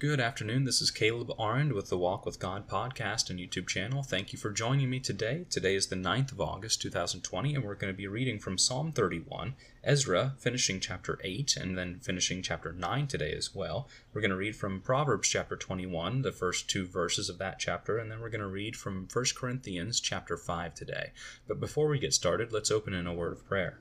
Good afternoon. This is Caleb Arend with the Walk with God podcast and YouTube channel. Thank you for joining me today. Today is the 9th of August, 2020, and we're going to be reading from Psalm 31, Ezra, finishing chapter 8, and then finishing chapter 9 today as well. We're going to read from Proverbs chapter 21, the first two verses of that chapter, and then we're going to read from 1 Corinthians chapter 5 today. But before we get started, let's open in a word of prayer.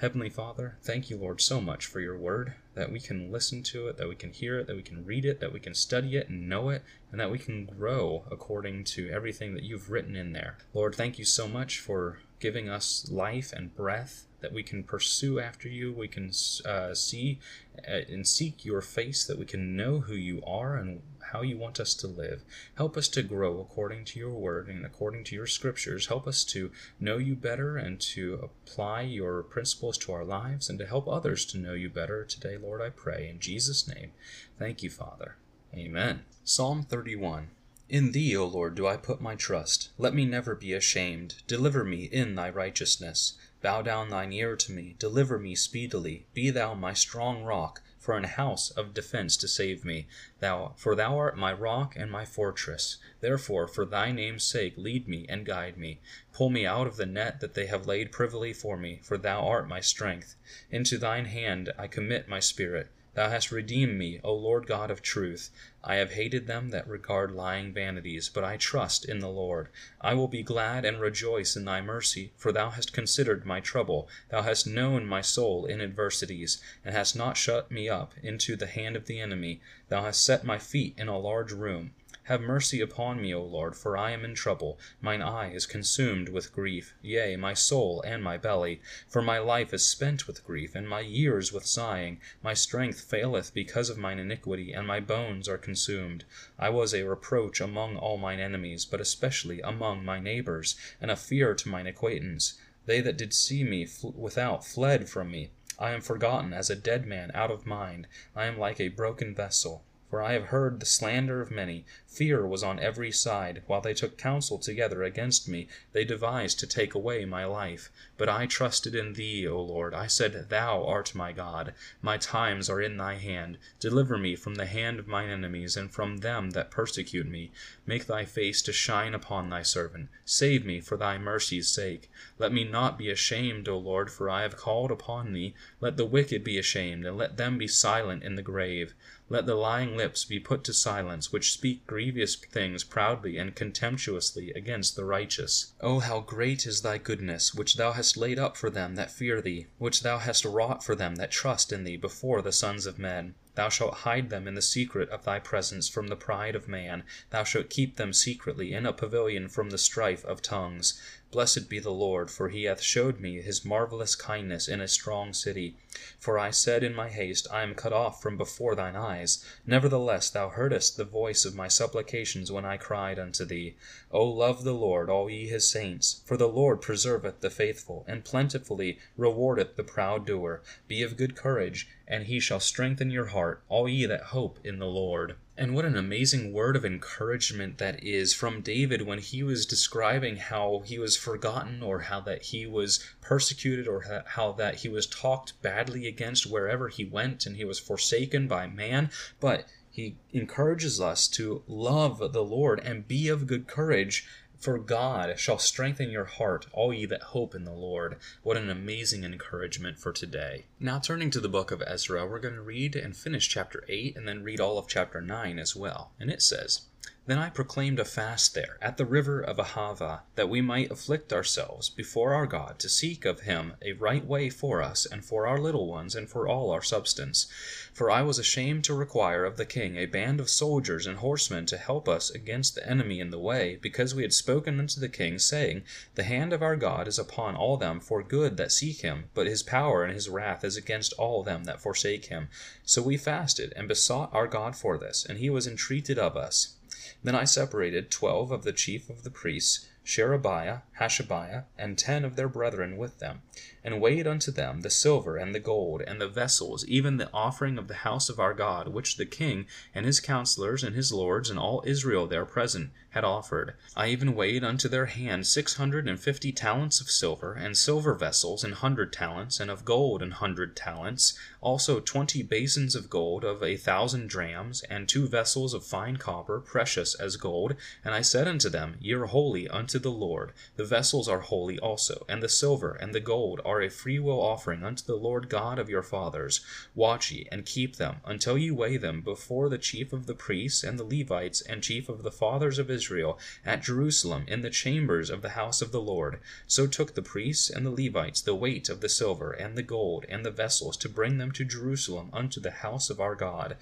Heavenly Father, thank you, Lord, so much for your word, that we can listen to it, that we can hear it, that we can read it, that we can study it and know it, and that we can grow according to everything that you've written in there. Lord, thank you so much for giving us life and breath that we can pursue after you, we can uh, see uh, and seek your face, that we can know who you are and how you want us to live. Help us to grow according to your word and according to your scriptures. Help us to know you better and to apply your principles to our lives and to help others to know you better today, Lord, I pray. In Jesus' name, thank you, Father. Amen. Psalm 31. In thee, O Lord, do I put my trust. Let me never be ashamed. Deliver me in thy righteousness. Bow down thine ear to me, deliver me speedily. Be thou my strong rock, for an house of defence to save me. Thou, for thou art my rock and my fortress. Therefore, for thy name's sake, lead me and guide me. Pull me out of the net that they have laid privily for me, for thou art my strength. Into thine hand I commit my spirit. Thou hast redeemed me, O Lord God of truth. I have hated them that regard lying vanities, but I trust in the Lord. I will be glad and rejoice in thy mercy, for thou hast considered my trouble. Thou hast known my soul in adversities, and hast not shut me up into the hand of the enemy. Thou hast set my feet in a large room. Have mercy upon me, O Lord, for I am in trouble. Mine eye is consumed with grief, yea, my soul and my belly. For my life is spent with grief, and my years with sighing. My strength faileth because of mine iniquity, and my bones are consumed. I was a reproach among all mine enemies, but especially among my neighbors, and a fear to mine acquaintance. They that did see me without fled from me. I am forgotten as a dead man out of mind. I am like a broken vessel. For I have heard the slander of many. Fear was on every side. While they took counsel together against me, they devised to take away my life. But I trusted in thee, O Lord. I said, Thou art my God. My times are in thy hand. Deliver me from the hand of mine enemies, and from them that persecute me. Make thy face to shine upon thy servant. Save me for thy mercy's sake. Let me not be ashamed, O Lord, for I have called upon thee. Let the wicked be ashamed, and let them be silent in the grave. Let the lying lips be put to silence, which speak grievous things proudly and contemptuously against the righteous. O how great is thy goodness, which thou hast laid up for them that fear thee, which thou hast wrought for them that trust in thee before the sons of men. Thou shalt hide them in the secret of thy presence from the pride of man. Thou shalt keep them secretly in a pavilion from the strife of tongues. Blessed be the Lord, for he hath showed me his marvellous kindness in a strong city. For I said in my haste, I am cut off from before thine eyes. Nevertheless thou heardest the voice of my supplications when I cried unto thee. O love the Lord, all ye his saints. For the Lord preserveth the faithful, and plentifully rewardeth the proud doer. Be of good courage, and he shall strengthen your heart, all ye that hope in the Lord. And what an amazing word of encouragement that is from David when he was describing how he was forgotten or how that he was persecuted or how that he was talked badly against wherever he went and he was forsaken by man. But he encourages us to love the Lord and be of good courage for God shall strengthen your heart, all ye that hope in the Lord. What an amazing encouragement for today. Now, turning to the book of Ezra, we're going to read and finish chapter 8 and then read all of chapter 9 as well. And it says, then I proclaimed a fast there, at the river of Ahava, that we might afflict ourselves before our God, to seek of him a right way for us, and for our little ones, and for all our substance. For I was ashamed to require of the king a band of soldiers and horsemen to help us against the enemy in the way, because we had spoken unto the king, saying, The hand of our God is upon all them for good that seek him, but his power and his wrath is against all them that forsake him. So we fasted, and besought our God for this, and he was entreated of us. Then I separated twelve of the chief of the priests, Sherebiah, Hashabiah, and ten of their brethren with them. and weighed unto them the silver and the gold and the vessels, even the offering of the house of our God, which the king and his counselors and his lords and all Israel there present had offered. I even weighed unto their hand six hundred and fifty talents of silver, and silver vessels an hundred talents, and of gold an hundred talents, also twenty basins of gold of a thousand drams, and two vessels of fine copper, precious as gold. And I said unto them, Ye are holy unto the Lord. The vessels are holy also, and the silver and the gold are a freewill offering unto the Lord God of your fathers. Watch ye, and keep them, until ye weigh them before the chief of the priests and the Levites and chief of the fathers of Israel at Jerusalem in the chambers of the house of the Lord. So took the priests and the Levites the weight of the silver and the gold and the vessels to bring them to Jerusalem unto the house of our God.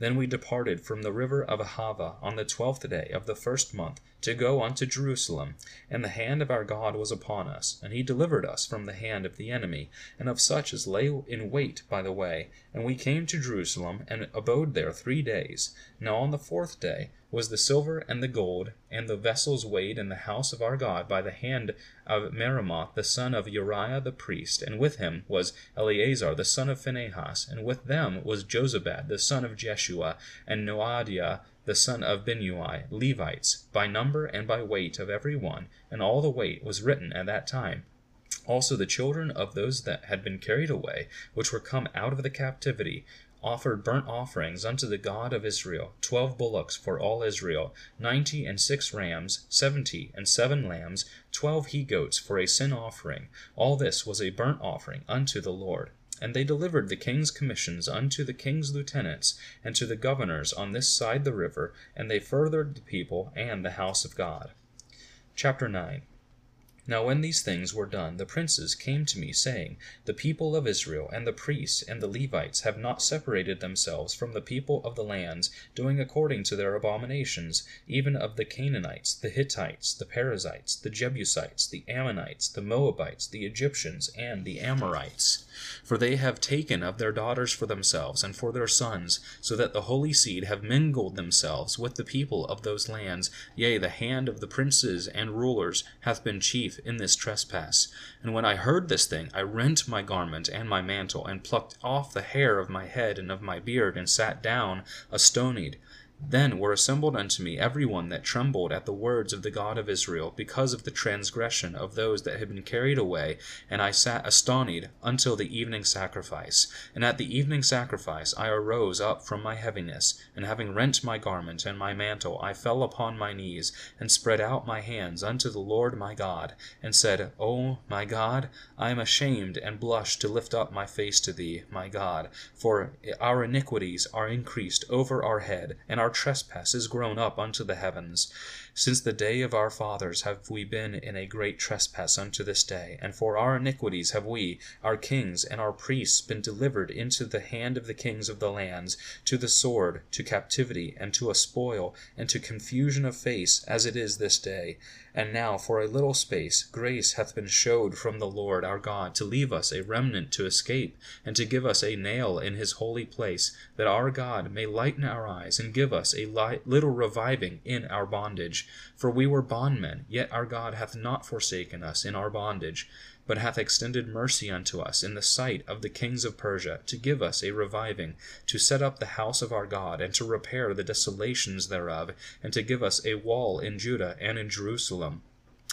Then we departed from the river of Ahava on the twelfth day of the first month to go unto Jerusalem. And the hand of our God was upon us, and he delivered us from the hand of the enemy, and of such as lay in wait by the way. And we came to Jerusalem, and abode there three days. Now on the fourth day was the silver and the gold, and the vessels weighed in the house of our God by the hand of Meremoth the son of Uriah the priest, and with him was Eleazar the son of Phinehas, and with them was Jozabad the son of Jeshua, and Noadiah the son of Binnui, Levites, by number and by weight of every one, and all the weight was written at that time. Also the children of those that had been carried away, which were come out of the captivity, offered burnt offerings unto the God of Israel, twelve bullocks for all Israel, ninety and six rams, seventy and seven lambs, twelve he goats for a sin offering. All this was a burnt offering unto the Lord. And they delivered the king's commissions unto the king's lieutenants and to the governors on this side the river, and they furthered the people and the house of God. Chapter 9 now when these things were done, the princes came to me, saying, The people of Israel, and the priests, and the Levites, have not separated themselves from the people of the lands, doing according to their abominations, even of the Canaanites, the Hittites, the Perizzites, the Jebusites, the Ammonites, the Moabites, the Egyptians, and the Amorites. For they have taken of their daughters for themselves, and for their sons, so that the holy seed have mingled themselves with the people of those lands. Yea, the hand of the princes and rulers hath been chief in this trespass. And when I heard this thing, I rent my garment and my mantle, and plucked off the hair of my head and of my beard, and sat down astonied. Then were assembled unto me every one that trembled at the words of the God of Israel, because of the transgression of those that had been carried away, and I sat astonied until the evening sacrifice. And at the evening sacrifice I arose up from my heaviness, and having rent my garment and my mantle, I fell upon my knees, and spread out my hands unto the Lord my God, and said, O my God, I am ashamed and blush to lift up my face to thee, my God, for our iniquities are increased over our head, and our trespass is grown up unto the heavens. Since the day of our fathers have we been in a great trespass unto this day, and for our iniquities have we, our kings and our priests, been delivered into the hand of the kings of the lands, to the sword, to captivity, and to a spoil, and to confusion of face, as it is this day. And now for a little space grace hath been showed from the Lord our God to leave us a remnant to escape, and to give us a nail in his holy place, that our God may lighten our eyes, and give us a little reviving in our bondage. For we were bondmen, yet our God hath not forsaken us in our bondage but hath extended mercy unto us in the sight of the kings of Persia, to give us a reviving, to set up the house of our God, and to repair the desolations thereof, and to give us a wall in Judah and in Jerusalem.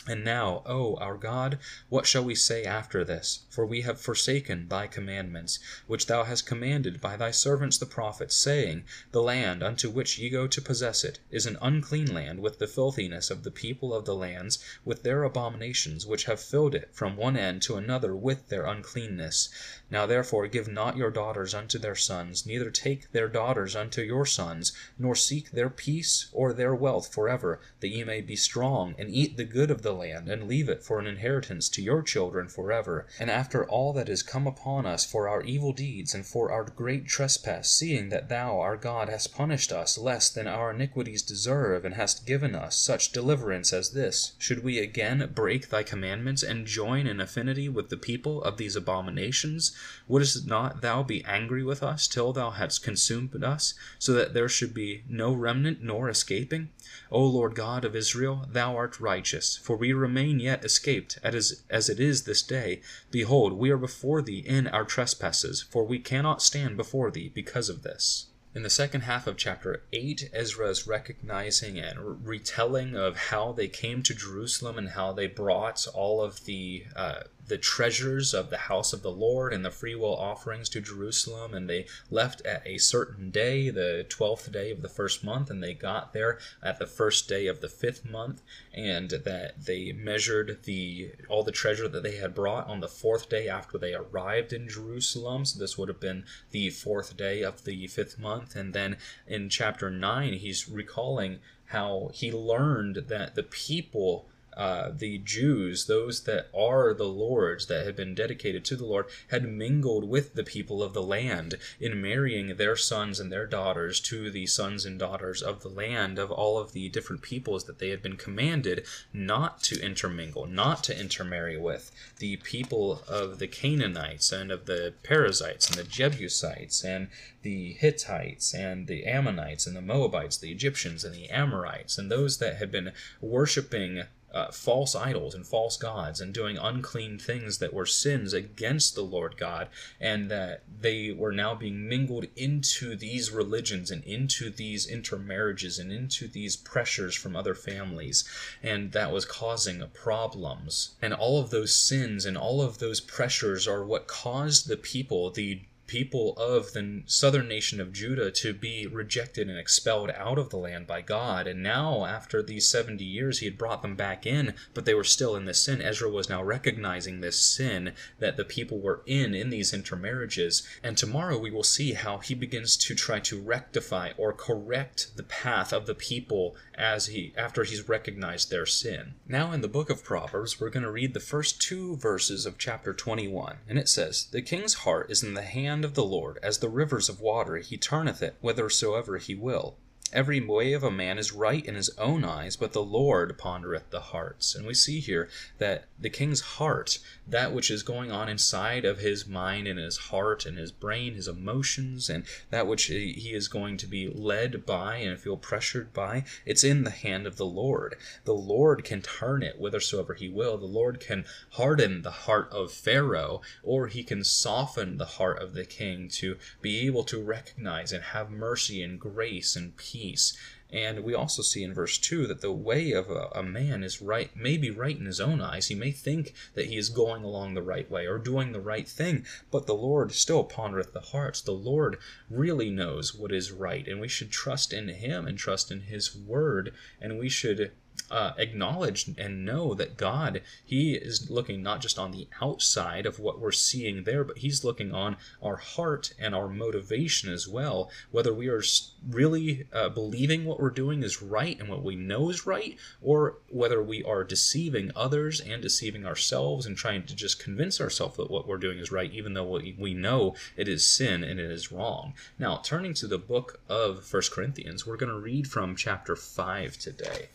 And now, O our God, what shall we say after this? For we have forsaken thy commandments, which thou hast commanded by thy servants the prophets, saying, The land unto which ye go to possess it is an unclean land with the filthiness of the people of the lands, with their abominations, which have filled it from one end to another with their uncleanness. Now therefore give not your daughters unto their sons, neither take their daughters unto your sons, nor seek their peace or their wealth forever, that ye may be strong, and eat the good of the land, and leave it for an inheritance to your children forever. And after all that is come upon us for our evil deeds and for our great trespass, seeing that thou, our God, hast punished us less than our iniquities deserve, and hast given us such deliverance as this, should we again break thy commandments, and join in affinity with the people of these abominations? Wouldst not thou be angry with us till thou hadst consumed us, so that there should be no remnant nor escaping? O Lord God of Israel, thou art righteous, for we remain yet escaped, as, as it is this day. Behold, we are before thee in our trespasses, for we cannot stand before thee because of this. In the second half of chapter 8, Ezra is recognizing and retelling of how they came to Jerusalem and how they brought all of the uh, the treasures of the house of the Lord and the freewill offerings to Jerusalem, and they left at a certain day, the twelfth day of the first month, and they got there at the first day of the fifth month, and that they measured the all the treasure that they had brought on the fourth day after they arrived in Jerusalem. So this would have been the fourth day of the fifth month, and then in chapter nine, he's recalling how he learned that the people uh, the Jews, those that are the Lord's, that had been dedicated to the Lord, had mingled with the people of the land in marrying their sons and their daughters to the sons and daughters of the land of all of the different peoples that they had been commanded not to intermingle, not to intermarry with. The people of the Canaanites and of the Perizzites and the Jebusites and the Hittites and the Ammonites and the Moabites, the Egyptians and the Amorites, and those that had been worshiping uh, false idols and false gods and doing unclean things that were sins against the Lord God, and that they were now being mingled into these religions and into these intermarriages and into these pressures from other families, and that was causing problems. And all of those sins and all of those pressures are what caused the people, the people of the southern nation of Judah to be rejected and expelled out of the land by God. And now, after these 70 years, he had brought them back in, but they were still in this sin. Ezra was now recognizing this sin that the people were in in these intermarriages. And tomorrow we will see how he begins to try to rectify or correct the path of the people as he after he's recognized their sin. Now in the book of Proverbs, we're going to read the first two verses of chapter 21. And it says, "The king's heart is in the hand hand of the Lord, as the rivers of water, he turneth it whithersoever he will. Every way of a man is right in his own eyes, but the Lord pondereth the hearts. And we see here that the king's heart, that which is going on inside of his mind and his heart and his brain, his emotions, and that which he is going to be led by and feel pressured by, it's in the hand of the Lord. The Lord can turn it whithersoever he will. The Lord can harden the heart of Pharaoh, or he can soften the heart of the king to be able to recognize and have mercy and grace and peace peace. And we also see in verse 2 that the way of a, a, man is right, may be right in his own eyes. He may think that he is going along the right way or doing the right thing, but the Lord still pondereth the hearts. The Lord really knows what is right, and we should trust in him and trust in his word, and we should uh, acknowledge and know that God, He is looking not just on the outside of what we're seeing there, but He's looking on our heart and our motivation as well. Whether we are really uh, believing what we're doing is right and what we know is right, or whether we are deceiving others and deceiving ourselves and trying to just convince ourselves that what we're doing is right, even though we know it is sin and it is wrong. Now, turning to the book of First Corinthians, we're going to read from chapter 5 today.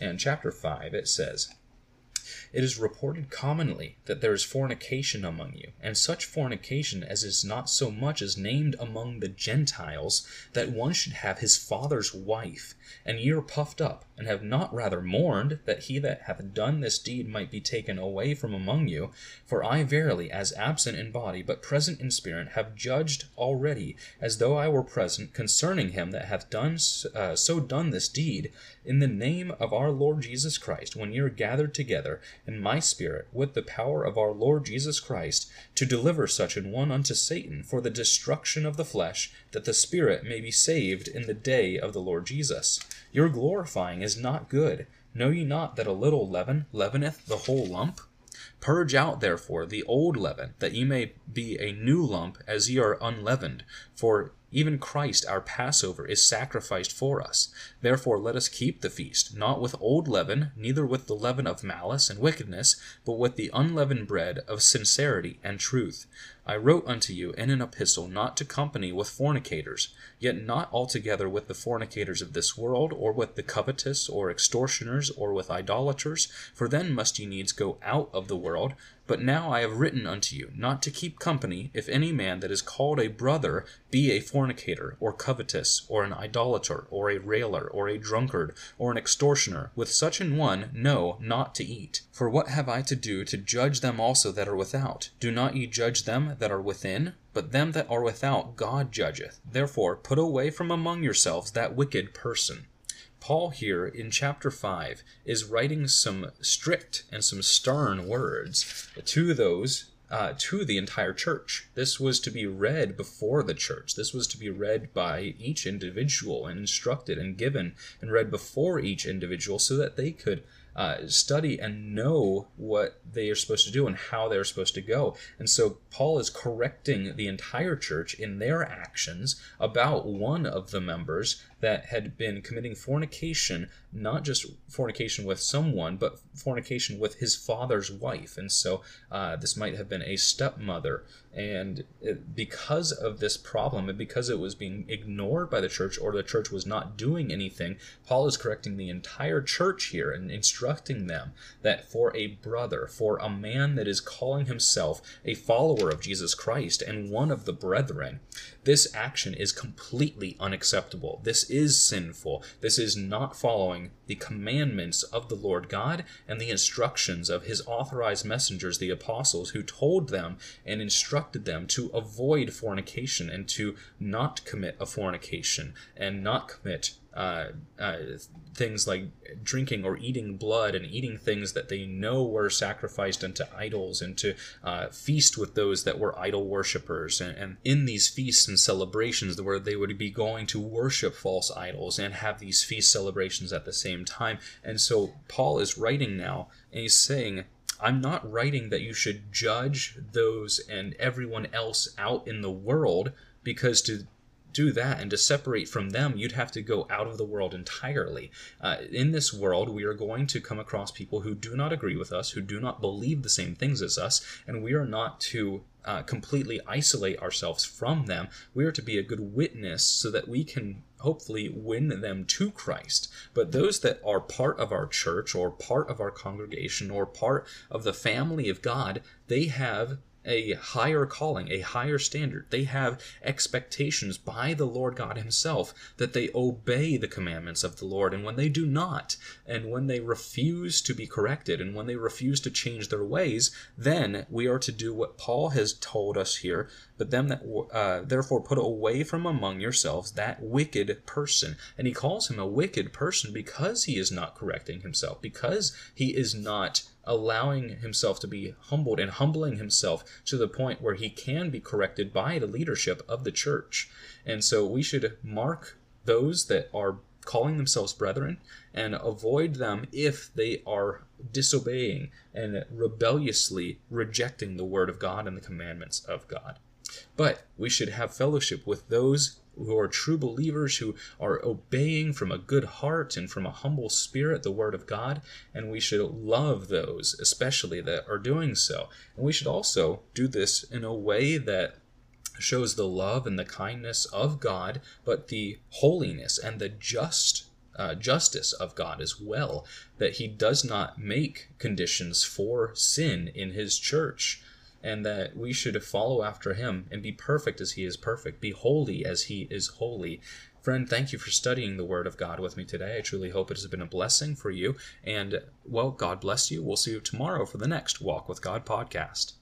And chapter 5, it says, It is reported commonly that there is fornication among you, and such fornication as is not so much as named among the Gentiles, that one should have his father's wife. And ye are puffed up, and have not rather mourned that he that hath done this deed might be taken away from among you. For I verily, as absent in body, but present in spirit, have judged already, as though I were present, concerning him that hath done uh, so done this deed, in the name of our Lord Jesus Christ, when ye are gathered together in my spirit, with the power of our Lord Jesus Christ, to deliver such an one unto Satan for the destruction of the flesh, that the spirit may be saved in the day of the Lord Jesus. Your glorifying is not good. Know ye not that a little leaven leaveneth the whole lump? Purge out therefore the old leaven, that ye may be a new lump, as ye are unleavened. For even Christ our Passover is sacrificed for us. Therefore let us keep the feast, not with old leaven, neither with the leaven of malice and wickedness, but with the unleavened bread of sincerity and truth. I wrote unto you in an epistle not to company with fornicators, yet not altogether with the fornicators of this world, or with the covetous, or extortioners, or with idolaters, for then must ye needs go out of the world. But now I have written unto you not to keep company, if any man that is called a brother be a fornicator, or covetous, or an idolater, or a railer, or a drunkard, or an extortioner. With such an one, no, not to eat. For what have I to do to judge them also that are without? Do not ye judge them that are within? But them that are without God judgeth. Therefore put away from among yourselves that wicked person. Paul here in chapter 5 is writing some strict and some stern words to those uh, to the entire church. This was to be read before the church. This was to be read by each individual and instructed and given and read before each individual so that they could uh, study and know what they are supposed to do and how they're supposed to go. And so Paul is correcting the entire church in their actions about one of the members that had been committing fornication, not just fornication with someone, but fornication with his father's wife. And so uh, this might have been a stepmother. And it, because of this problem, and because it was being ignored by the church, or the church was not doing anything, Paul is correcting the entire church here and instructing them that for a brother, for a man that is calling himself a follower of Jesus Christ and one of the brethren, this action is completely unacceptable. This is sinful. This is not following the commandments of the Lord God and the instructions of his authorized messengers, the apostles, who told them and instructed them to avoid fornication and to not commit a fornication and not commit uh, uh, things like drinking or eating blood and eating things that they know were sacrificed unto idols and to uh, feast with those that were idol worshippers and, and, in these feasts and celebrations where they would be going to worship false idols and have these feast celebrations at the same time. And so paul is writing now and he's saying I'm not writing that you should judge those and everyone else out in the world because to do that and to separate from them, you'd have to go out of the world entirely. Uh, in this world, we are going to come across people who do not agree with us, who do not believe the same things as us, and we are not to uh, completely isolate ourselves from them. We are to be a good witness so that we can hopefully win them to Christ. But those that are part of our church or part of our congregation or part of the family of God, they have a higher calling, a higher standard. They have expectations by the Lord God Himself that they obey the commandments of the Lord. And when they do not, and when they refuse to be corrected, and when they refuse to change their ways, then we are to do what Paul has told us here. But them that uh, therefore put away from among yourselves that wicked person. And he calls him a wicked person because he is not correcting himself, because he is not allowing himself to be humbled and humbling himself to the point where he can be corrected by the leadership of the church. And so we should mark those that are calling themselves brethren and avoid them if they are disobeying and rebelliously rejecting the word of God and the commandments of God. But we should have fellowship with those who are true believers, who are obeying from a good heart and from a humble spirit the Word of God, and we should love those, especially that are doing so. And we should also do this in a way that shows the love and the kindness of God, but the holiness and the just uh, justice of God as well, that He does not make conditions for sin in His church and that we should follow after him and be perfect as he is perfect, be holy as he is holy. Friend, thank you for studying the Word of God with me today. I truly hope it has been a blessing for you. And, well, God bless you. We'll see you tomorrow for the next Walk with God podcast.